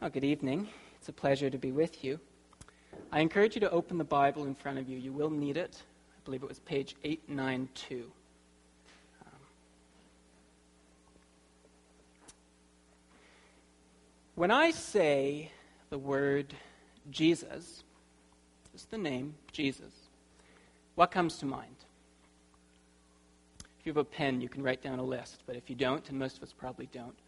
Well, good evening. It's a pleasure to be with you. I encourage you to open the Bible in front of you. You will need it. I believe it was page 892. Um, when I say the word Jesus, just the name Jesus, what comes to mind? If you have a pen, you can write down a list, but if you don't, and most of us probably don't,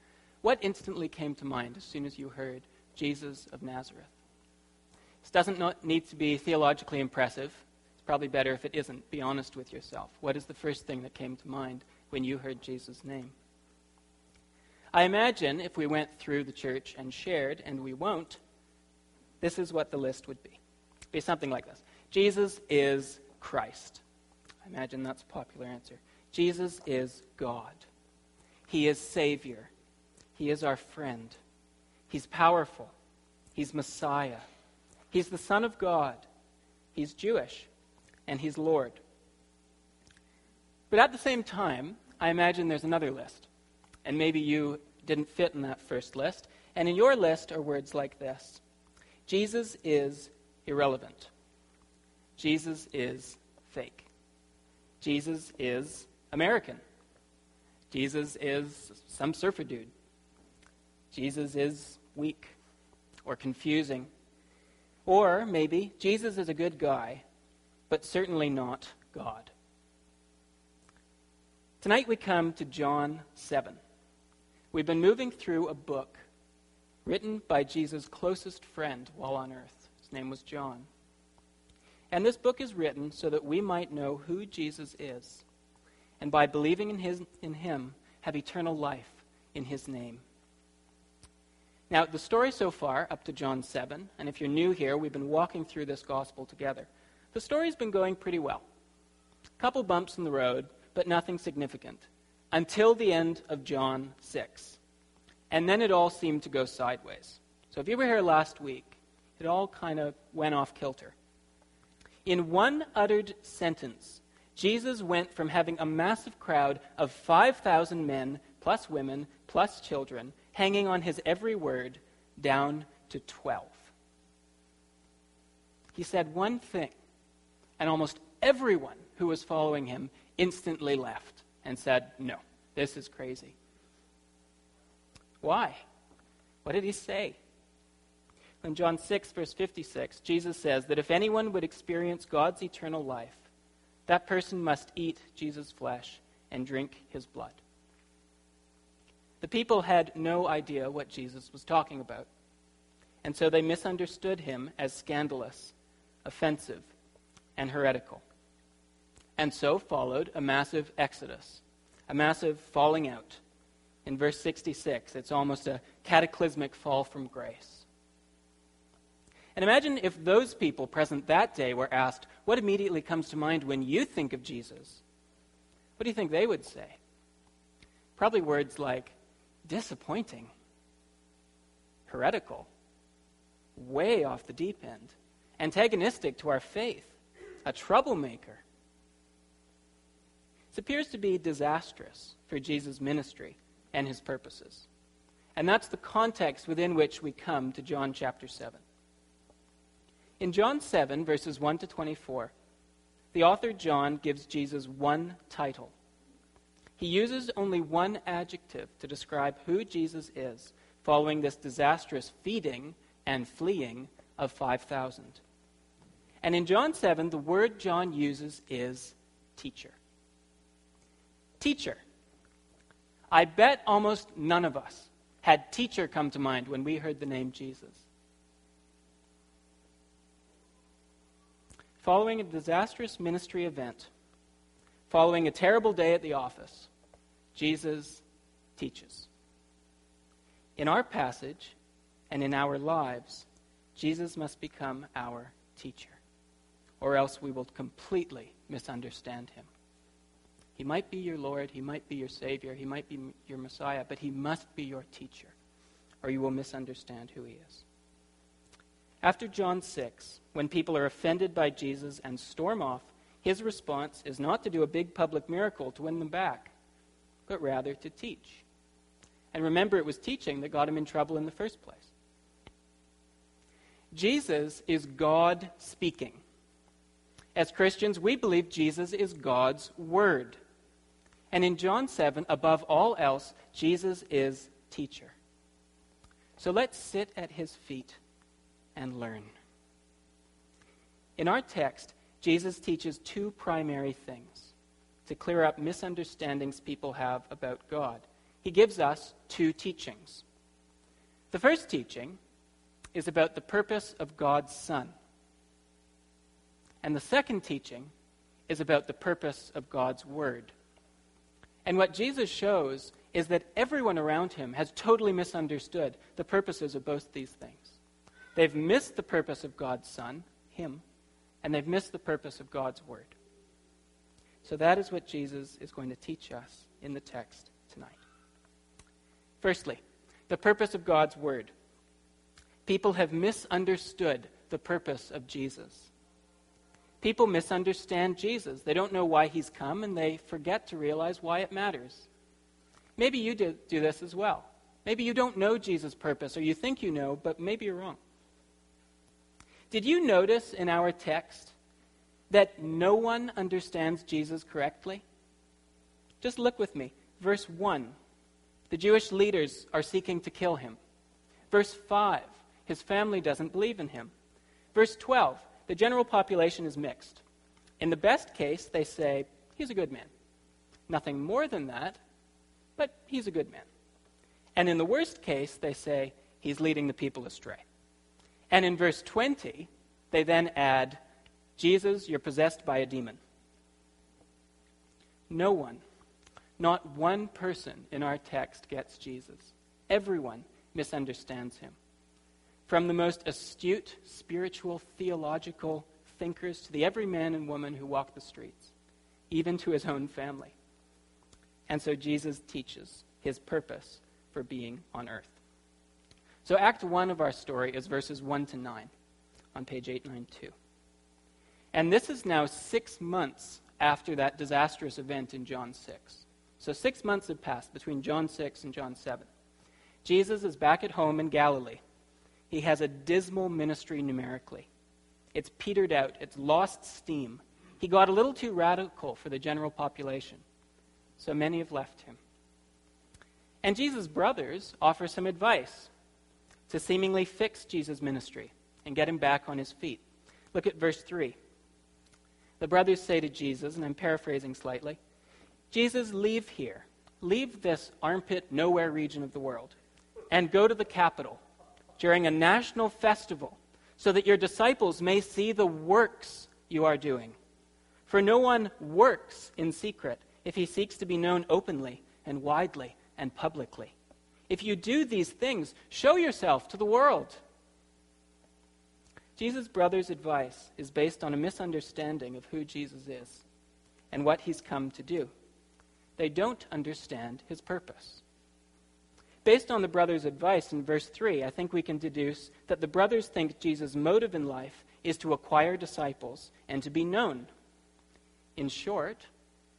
what instantly came to mind as soon as you heard Jesus of Nazareth? This doesn't need to be theologically impressive. It's probably better if it isn't. Be honest with yourself. What is the first thing that came to mind when you heard Jesus' name? I imagine if we went through the church and shared, and we won't, this is what the list would be. It'd be something like this Jesus is Christ. I imagine that's a popular answer. Jesus is God. He is Savior. He is our friend. He's powerful. He's Messiah. He's the Son of God. He's Jewish. And He's Lord. But at the same time, I imagine there's another list. And maybe you didn't fit in that first list. And in your list are words like this Jesus is irrelevant. Jesus is fake. Jesus is American. Jesus is some surfer dude. Jesus is weak or confusing. Or maybe Jesus is a good guy, but certainly not God. Tonight we come to John 7. We've been moving through a book written by Jesus' closest friend while on earth. His name was John. And this book is written so that we might know who Jesus is, and by believing in, his, in him, have eternal life in his name. Now, the story so far, up to John 7, and if you're new here, we've been walking through this gospel together. The story's been going pretty well. A couple bumps in the road, but nothing significant, until the end of John 6. And then it all seemed to go sideways. So if you were here last week, it all kind of went off kilter. In one uttered sentence, Jesus went from having a massive crowd of 5,000 men, plus women, plus children, hanging on his every word, down to 12. He said one thing, and almost everyone who was following him instantly left and said, No, this is crazy. Why? What did he say? In John 6, verse 56, Jesus says that if anyone would experience God's eternal life, that person must eat Jesus' flesh and drink his blood. The people had no idea what Jesus was talking about, and so they misunderstood him as scandalous, offensive, and heretical. And so followed a massive exodus, a massive falling out. In verse 66, it's almost a cataclysmic fall from grace. And imagine if those people present that day were asked, What immediately comes to mind when you think of Jesus? What do you think they would say? Probably words like disappointing, heretical, way off the deep end, antagonistic to our faith, a troublemaker. This appears to be disastrous for Jesus' ministry and his purposes. And that's the context within which we come to John chapter 7. In John 7, verses 1 to 24, the author John gives Jesus one title he uses only one adjective to describe who Jesus is following this disastrous feeding and fleeing of 5,000. And in John 7, the word John uses is teacher. Teacher. I bet almost none of us had teacher come to mind when we heard the name Jesus. Following a disastrous ministry event, following a terrible day at the office, Jesus teaches. In our passage and in our lives, Jesus must become our teacher, or else we will completely misunderstand him. He might be your Lord, he might be your Savior, he might be your Messiah, but he must be your teacher, or you will misunderstand who he is. After John 6, when people are offended by Jesus and storm off, his response is not to do a big public miracle to win them back but rather to teach. And remember, it was teaching that got him in trouble in the first place. Jesus is God speaking. As Christians, we believe Jesus is God's Word. And in John 7, above all else, Jesus is teacher. So let's sit at his feet and learn. In our text, Jesus teaches two primary things to clear up misunderstandings people have about God. He gives us two teachings. The first teaching is about the purpose of God's Son. And the second teaching is about the purpose of God's Word. And what Jesus shows is that everyone around him has totally misunderstood the purposes of both these things. They've missed the purpose of God's Son, Him, and they've missed the purpose of God's Word. So that is what Jesus is going to teach us in the text tonight. Firstly, the purpose of God's Word. People have misunderstood the purpose of Jesus. People misunderstand Jesus. They don't know why he's come, and they forget to realize why it matters. Maybe you do, do this as well. Maybe you don't know Jesus' purpose, or you think you know, but maybe you're wrong. Did you notice in our text that no one understands Jesus correctly? Just look with me. Verse 1 the Jewish leaders are seeking to kill him. Verse 5 his family doesn't believe in him. Verse 12 the general population is mixed. In the best case, they say, he's a good man. Nothing more than that, but he's a good man. And in the worst case, they say, he's leading the people astray. And in verse 20, they then add, Jesus, you're possessed by a demon. No one, not one person in our text gets Jesus. Everyone misunderstands him. From the most astute spiritual, theological thinkers to the every man and woman who walk the streets, even to his own family. And so Jesus teaches his purpose for being on earth. So, Act 1 of our story is verses 1 to 9 on page 892. And this is now six months after that disastrous event in John 6. So, six months have passed between John 6 and John 7. Jesus is back at home in Galilee he has a dismal ministry numerically. It's petered out, it's lost steam. He got a little too radical for the general population, so many have left him. And Jesus' brothers offer some advice to seemingly fix Jesus' ministry and get him back on his feet. Look at verse 3. The brothers say to Jesus, and I'm paraphrasing slightly Jesus, leave here. Leave this armpit nowhere region of the world and go to the capital during a national festival so that your disciples may see the works you are doing. For no one works in secret if he seeks to be known openly and widely and publicly. If you do these things, show yourself to the world. Jesus' brother's advice is based on a misunderstanding of who Jesus is and what he's come to do. They don't understand his purpose. Based on the brothers' advice in verse 3, I think we can deduce that the brothers think Jesus' motive in life is to acquire disciples and to be known. In short,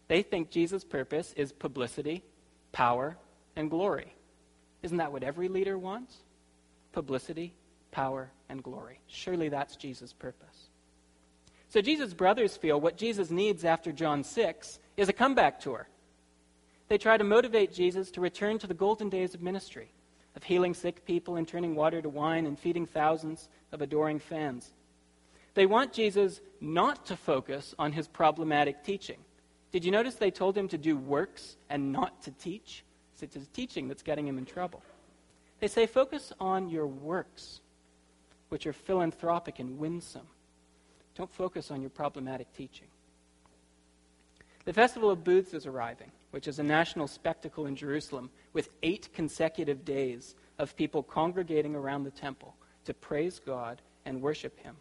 they think Jesus' purpose is publicity, power, and glory. Isn't that what every leader wants? Publicity, power, and glory. Surely that's Jesus' purpose. So Jesus' brothers feel what Jesus needs after John 6 is a comeback tour. They try to motivate Jesus to return to the golden days of ministry, of healing sick people and turning water to wine and feeding thousands of adoring fans. They want Jesus not to focus on his problematic teaching. Did you notice they told him to do works and not to teach? It's his teaching that's getting him in trouble. They say, focus on your works, which are philanthropic and winsome. Don't focus on your problematic teaching. The Festival of Booths is arriving which is a national spectacle in Jerusalem with eight consecutive days of people congregating around the temple to praise God and worship Him.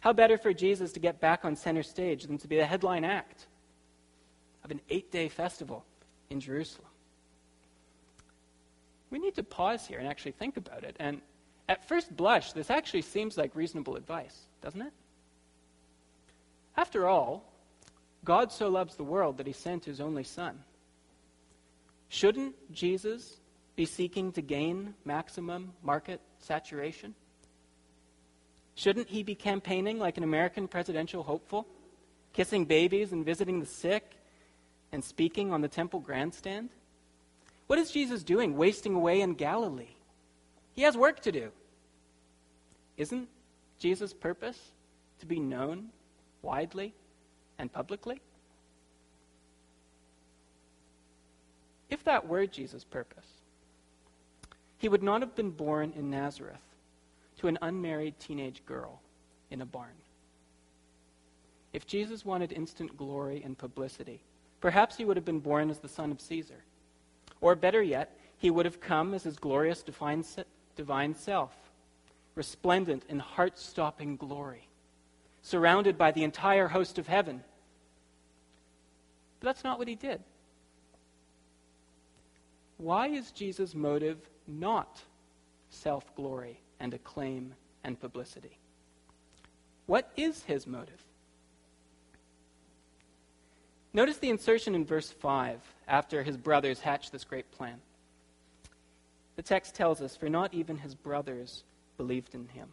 How better for Jesus to get back on center stage than to be the headline act of an eight day festival in Jerusalem? We need to pause here and actually think about it. And at first blush, this actually seems like reasonable advice, doesn't it? After all, God so loves the world that he sent his only Son. Shouldn't Jesus be seeking to gain maximum market saturation? Shouldn't he be campaigning like an American presidential hopeful, kissing babies and visiting the sick and speaking on the temple grandstand? What is Jesus doing, wasting away in Galilee? He has work to do. Isn't Jesus' purpose to be known widely and publicly? If that were Jesus' purpose, he would not have been born in Nazareth to an unmarried teenage girl in a barn. If Jesus wanted instant glory and publicity, perhaps he would have been born as the son of Caesar. Or better yet, he would have come as his glorious divine, divine self, resplendent in heart stopping glory, surrounded by the entire host of heaven. But that's not what he did. Why is Jesus' motive not self glory and acclaim and publicity? What is his motive? Notice the insertion in verse 5 after his brothers hatch this great plan. The text tells us, For not even his brothers believed in him.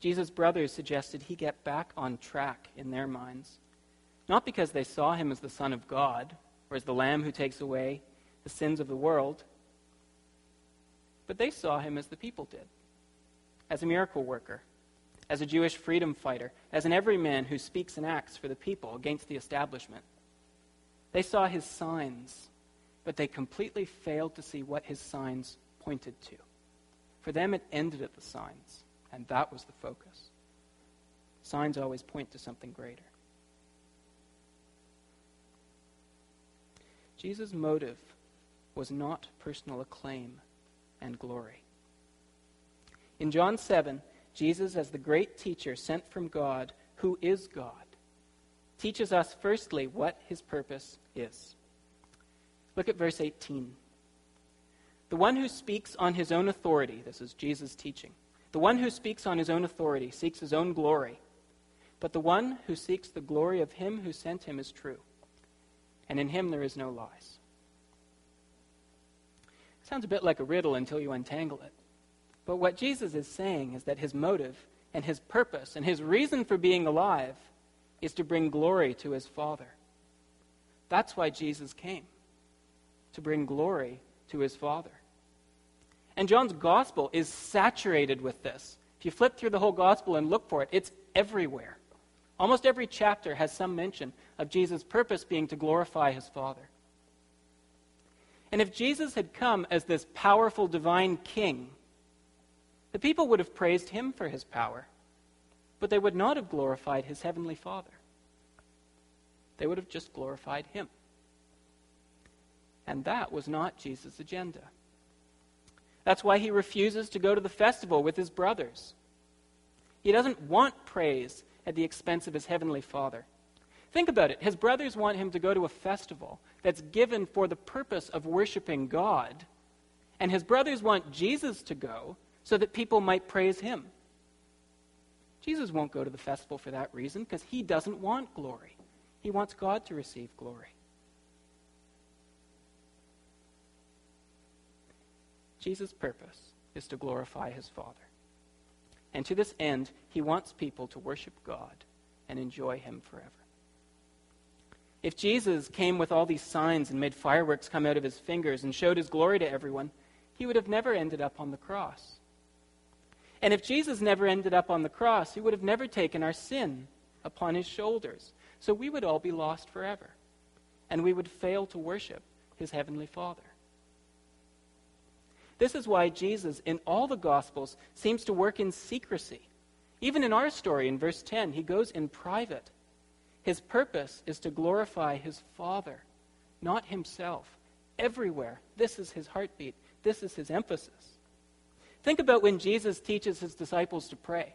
Jesus' brothers suggested he get back on track in their minds, not because they saw him as the Son of God or as the Lamb who takes away the sins of the world. But they saw him as the people did as a miracle worker, as a Jewish freedom fighter, as an everyman who speaks and acts for the people against the establishment. They saw his signs, but they completely failed to see what his signs pointed to. For them, it ended at the signs, and that was the focus. Signs always point to something greater. Jesus' motive was not personal acclaim and glory. In John 7, Jesus, as the great teacher sent from God, who is God, teaches us firstly what his purpose is. Look at verse 18. The one who speaks on his own authority, this is Jesus' teaching, the one who speaks on his own authority seeks his own glory, but the one who seeks the glory of him who sent him is true and in him there is no lies. Sounds a bit like a riddle until you untangle it. But what Jesus is saying is that his motive and his purpose and his reason for being alive is to bring glory to his Father. That's why Jesus came, to bring glory to his Father. And John's gospel is saturated with this. If you flip through the whole gospel and look for it, it's everywhere. Almost every chapter has some mention of Jesus' purpose being to glorify his Father. And if Jesus had come as this powerful divine king, the people would have praised him for his power, but they would not have glorified his heavenly Father. They would have just glorified him. And that was not Jesus' agenda. That's why he refuses to go to the festival with his brothers. He doesn't want praise at the expense of his heavenly Father. Think about it. His brothers want him to go to a festival that's given for the purpose of worshiping God, and his brothers want Jesus to go so that people might praise him. Jesus won't go to the festival for that reason because he doesn't want glory. He wants God to receive glory. Jesus' purpose is to glorify his Father. And to this end, he wants people to worship God and enjoy him forever. If Jesus came with all these signs and made fireworks come out of his fingers and showed his glory to everyone, he would have never ended up on the cross. And if Jesus never ended up on the cross, he would have never taken our sin upon his shoulders. So we would all be lost forever. And we would fail to worship his heavenly Father. This is why Jesus, in all the Gospels, seems to work in secrecy. Even in our story, in verse 10, he goes in private. His purpose is to glorify his Father, not himself. Everywhere, this is his heartbeat, this is his emphasis. Think about when Jesus teaches his disciples to pray.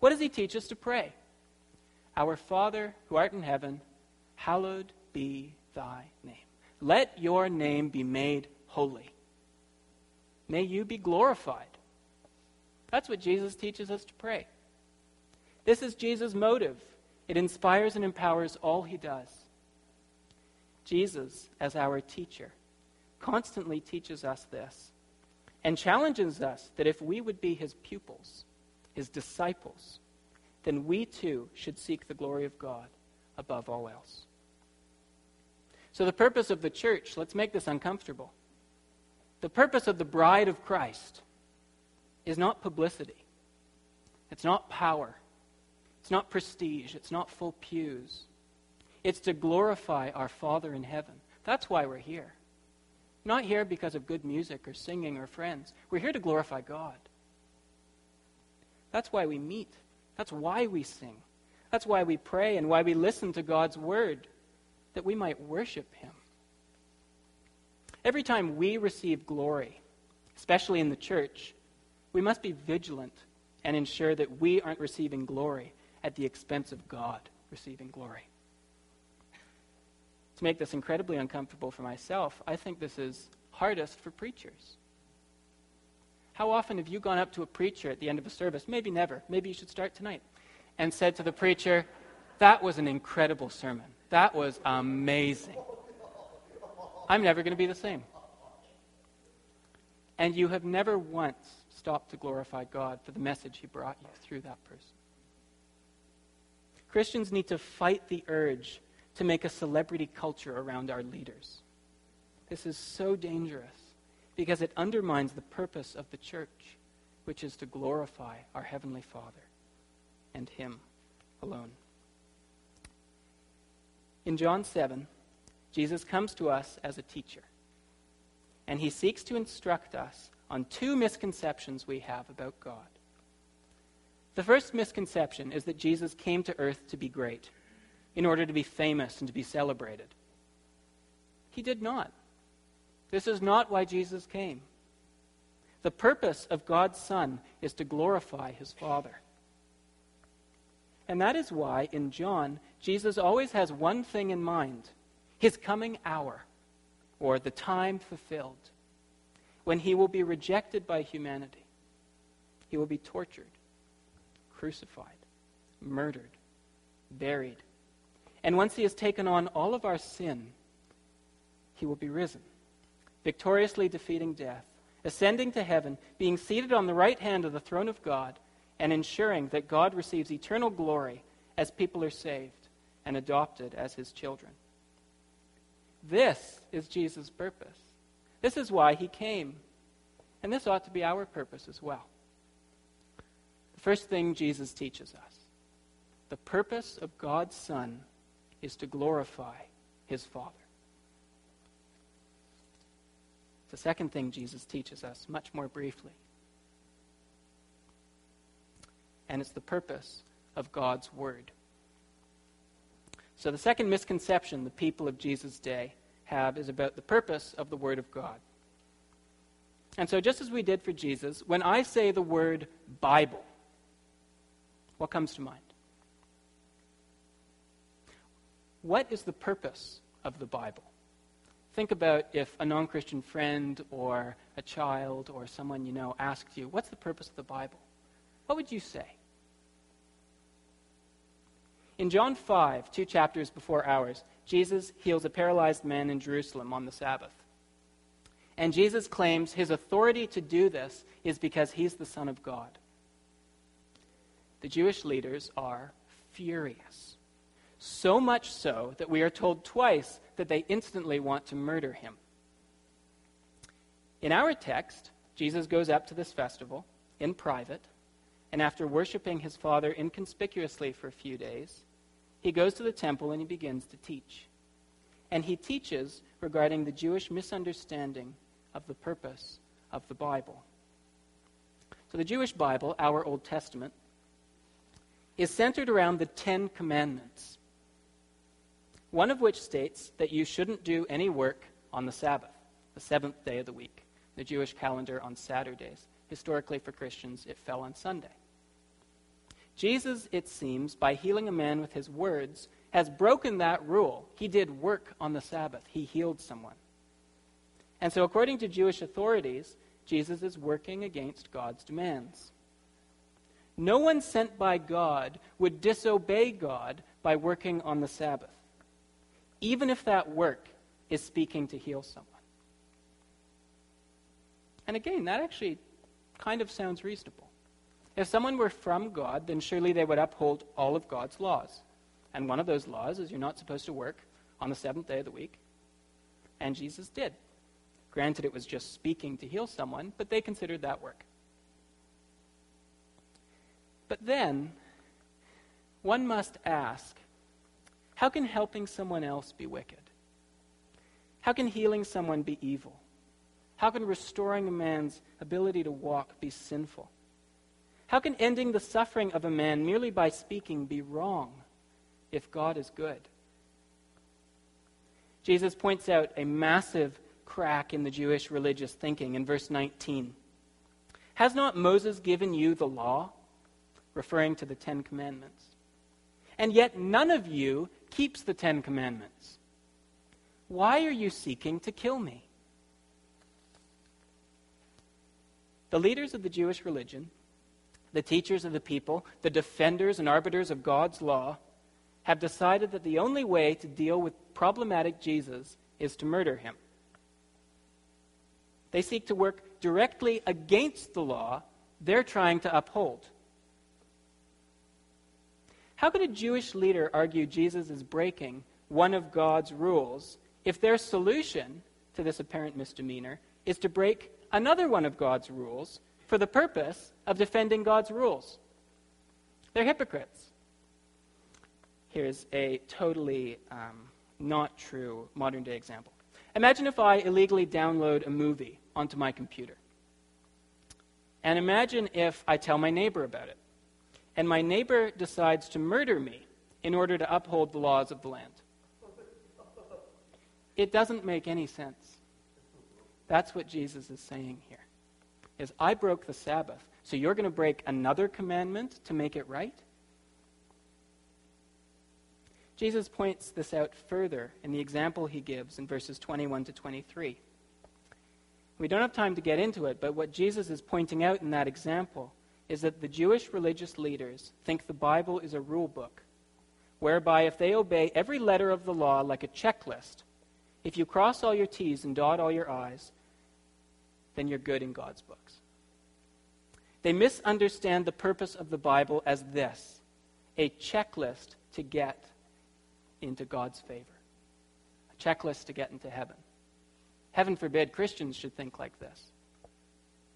What does he teach us to pray? Our Father who art in heaven, hallowed be thy name. Let your name be made holy. May you be glorified. That's what Jesus teaches us to pray. This is Jesus' motive. It inspires and empowers all he does. Jesus, as our teacher, constantly teaches us this. and challenges us that if we would be his pupils, his disciples, then we too should seek the glory of God above all else. So, the purpose of the church, let's make this uncomfortable. The purpose of the bride of Christ is not publicity, it's not power, it's not prestige, it's not full pews. It's to glorify our Father in heaven. That's why we're here. Not here because of good music or singing or friends. We're here to glorify God. That's why we meet. That's why we sing. That's why we pray and why we listen to God's word, that we might worship Him. Every time we receive glory, especially in the church, we must be vigilant and ensure that we aren't receiving glory at the expense of God receiving glory to make this incredibly uncomfortable for myself, I think this is hardest for preachers. How often have you gone up to a preacher at the end of a service, maybe never, maybe you should start tonight, and said to the preacher, That was an incredible sermon. That was amazing. I'm never going to be the same. And you have never once stopped to glorify God for the message He brought you through that person. Christians need to fight the urge to make a celebrity culture around our leaders. This is so dangerous because it undermines the purpose of the church, which is to glorify our Heavenly Father and Him alone. In John 7, Jesus comes to us as a teacher, and he seeks to instruct us on two misconceptions we have about God. The first misconception is that Jesus came to earth to be great in order to be famous and to be celebrated. He did not. This is not why Jesus came. The purpose of God's Son is to glorify his Father. And that is why in John, Jesus always has one thing in mind his coming hour, or the time fulfilled, when he will be rejected by humanity. He will be tortured, crucified, murdered, buried, and once he has taken on all of our sin, he will be risen, victoriously defeating death, ascending to heaven, being seated on the right hand of the throne of God, and ensuring that God receives eternal glory as people are saved and adopted as his children. This is Jesus' purpose. This is why he came. And this ought to be our purpose as well. The first thing Jesus teaches us the purpose of God's Son is to glorify his Father. The second thing Jesus teaches us, much more briefly. And it's the purpose of God's Word. So, the second misconception the people of Jesus' day have is about the purpose of the Word of God. And so, just as we did for Jesus, when I say the word Bible, what comes to mind? what is the purpose of the Bible? Think about if a non Christian friend or a child or someone you know asked you, What's the purpose of the Bible? What would you say? In John 5, two chapters before ours, Jesus heals a paralyzed man in Jerusalem on the Sabbath. And Jesus claims his authority to do this is because he's the Son of God. The Jewish leaders are furious. So much so that we are told twice that they instantly want to murder him. In our text, Jesus goes up to this festival in private, and after worshiping his Father inconspicuously for a few days, he goes to the temple and he begins to teach. And he teaches regarding the Jewish misunderstanding of the purpose of the Bible. So, the Jewish Bible, our Old Testament, is centered around the Ten Commandments one of which states that you shouldn't do any work on the Sabbath, the seventh day of the week, the Jewish calendar on Saturdays. Historically, for Christians, it fell on Sunday. Jesus, it seems, by healing a man with his words, has broken that rule. He did work on the Sabbath, he healed someone. And so, according to Jewish authorities, Jesus is working against God's demands. No one sent by God would disobey God by working on the Sabbath even if that work is speaking to heal someone. And again, that actually kind of sounds reasonable. If someone were from God, then surely they would uphold all of God's laws. And one of those laws is you're not supposed to work on the seventh day of the week. And Jesus did. Granted, it was just speaking to heal someone, but they considered that work. But then, one must ask how can helping someone else be wicked? How can healing someone be evil? How can restoring a man's ability to walk be sinful? How can ending the suffering of a man merely by speaking be wrong if God is good? Jesus points out a massive crack in the Jewish religious thinking in verse 19. Has not Moses given you the law? Referring to the Ten Commandments. And yet none of you keeps the Ten Commandments. Why are you seeking to kill me? The leaders of the Jewish religion, the teachers of the people, the defenders and arbiters of God's law, have decided that the only way to deal with problematic Jesus is to murder him. They seek to work directly against the law they're trying to uphold. How could a Jewish leader argue Jesus is breaking one of God's rules if their solution to this apparent misdemeanor is to break another one of God's rules for the purpose of defending God's rules? They're hypocrites. Here's a totally um, not true modern day example. Imagine if I illegally download a movie onto my computer. And imagine if I tell my neighbor about it. And my neighbor decides to murder me in order to uphold the laws of the land. It doesn't make any sense. That's what Jesus is saying here. Is I broke the Sabbath, so you're going to break another commandment to make it right? Jesus points this out further in the example he gives in verses 21 to 23. We don't have time to get into it, but what Jesus is pointing out in that example is that the Jewish religious leaders think the Bible is a rule book, whereby if they obey every letter of the law like a checklist, if you cross all your T's and dot all your I's, then you're good in God's books. They misunderstand the purpose of the Bible as this a checklist to get into God's favor, a checklist to get into heaven. Heaven forbid Christians should think like this.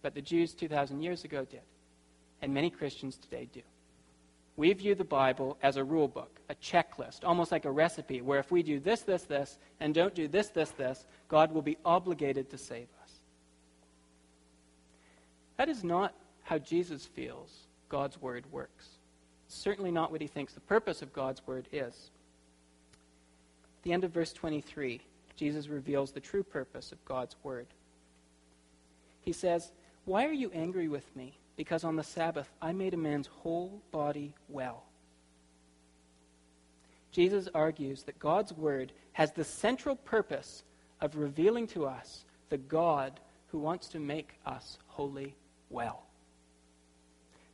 But the Jews 2,000 years ago did, and many Christians today do. We view the Bible as a rule book, a checklist, almost like a recipe, where if we do this, this, this, and don't do this, this, this, God will be obligated to save us. That is not how Jesus feels God's word works. certainly not what he thinks the purpose of God's word is the end of verse 23, Jesus reveals the true purpose of God's word. He says, Why are you angry with me? Because on the Sabbath I made a man's whole body well. Jesus argues that God's word has the central purpose of revealing to us the God who wants to make us wholly well.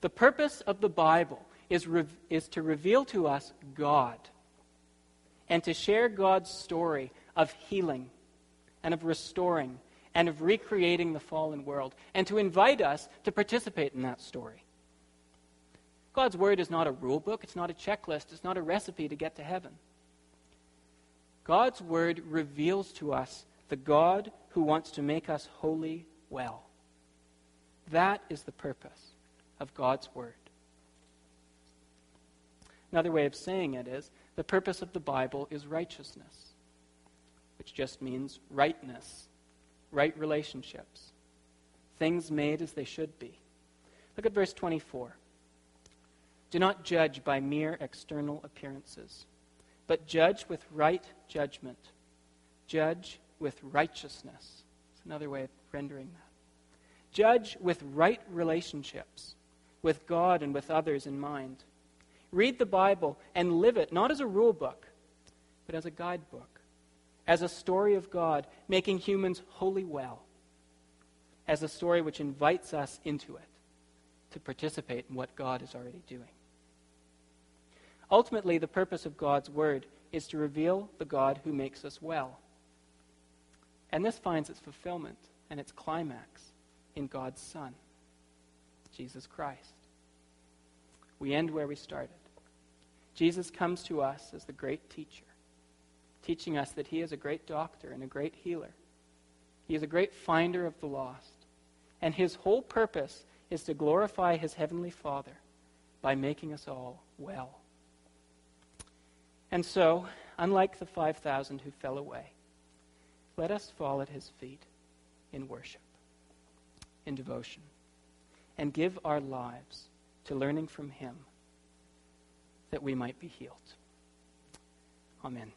The purpose of the Bible is, re- is to reveal to us God and to share God's story of healing and of restoring and of recreating the fallen world, and to invite us to participate in that story. God's Word is not a rule book, it's not a checklist, it's not a recipe to get to heaven. God's Word reveals to us the God who wants to make us wholly well. That is the purpose of God's Word. Another way of saying it is the purpose of the Bible is righteousness, which just means rightness, right relationships, things made as they should be. Look at verse 24. Do not judge by mere external appearances, but judge with right judgment. Judge with righteousness. It's another way of rendering that. Judge with right relationships with God and with others in mind. Read the Bible and live it, not as a rule book, but as a guidebook, as a story of God making humans wholly well, as a story which invites us into it to participate in what God is already doing. Ultimately, the purpose of God's Word is to reveal the God who makes us well. And this finds its fulfillment and its climax in God's Son, Jesus Christ. We end where we started. Jesus comes to us as the great teacher, teaching us that he is a great doctor and a great healer. He is a great finder of the lost. And his whole purpose is to glorify his heavenly Father by making us all well. And so, unlike the 5,000 who fell away, let us fall at his feet in worship, in devotion, and give our lives to learning from him that we might be healed. Amen.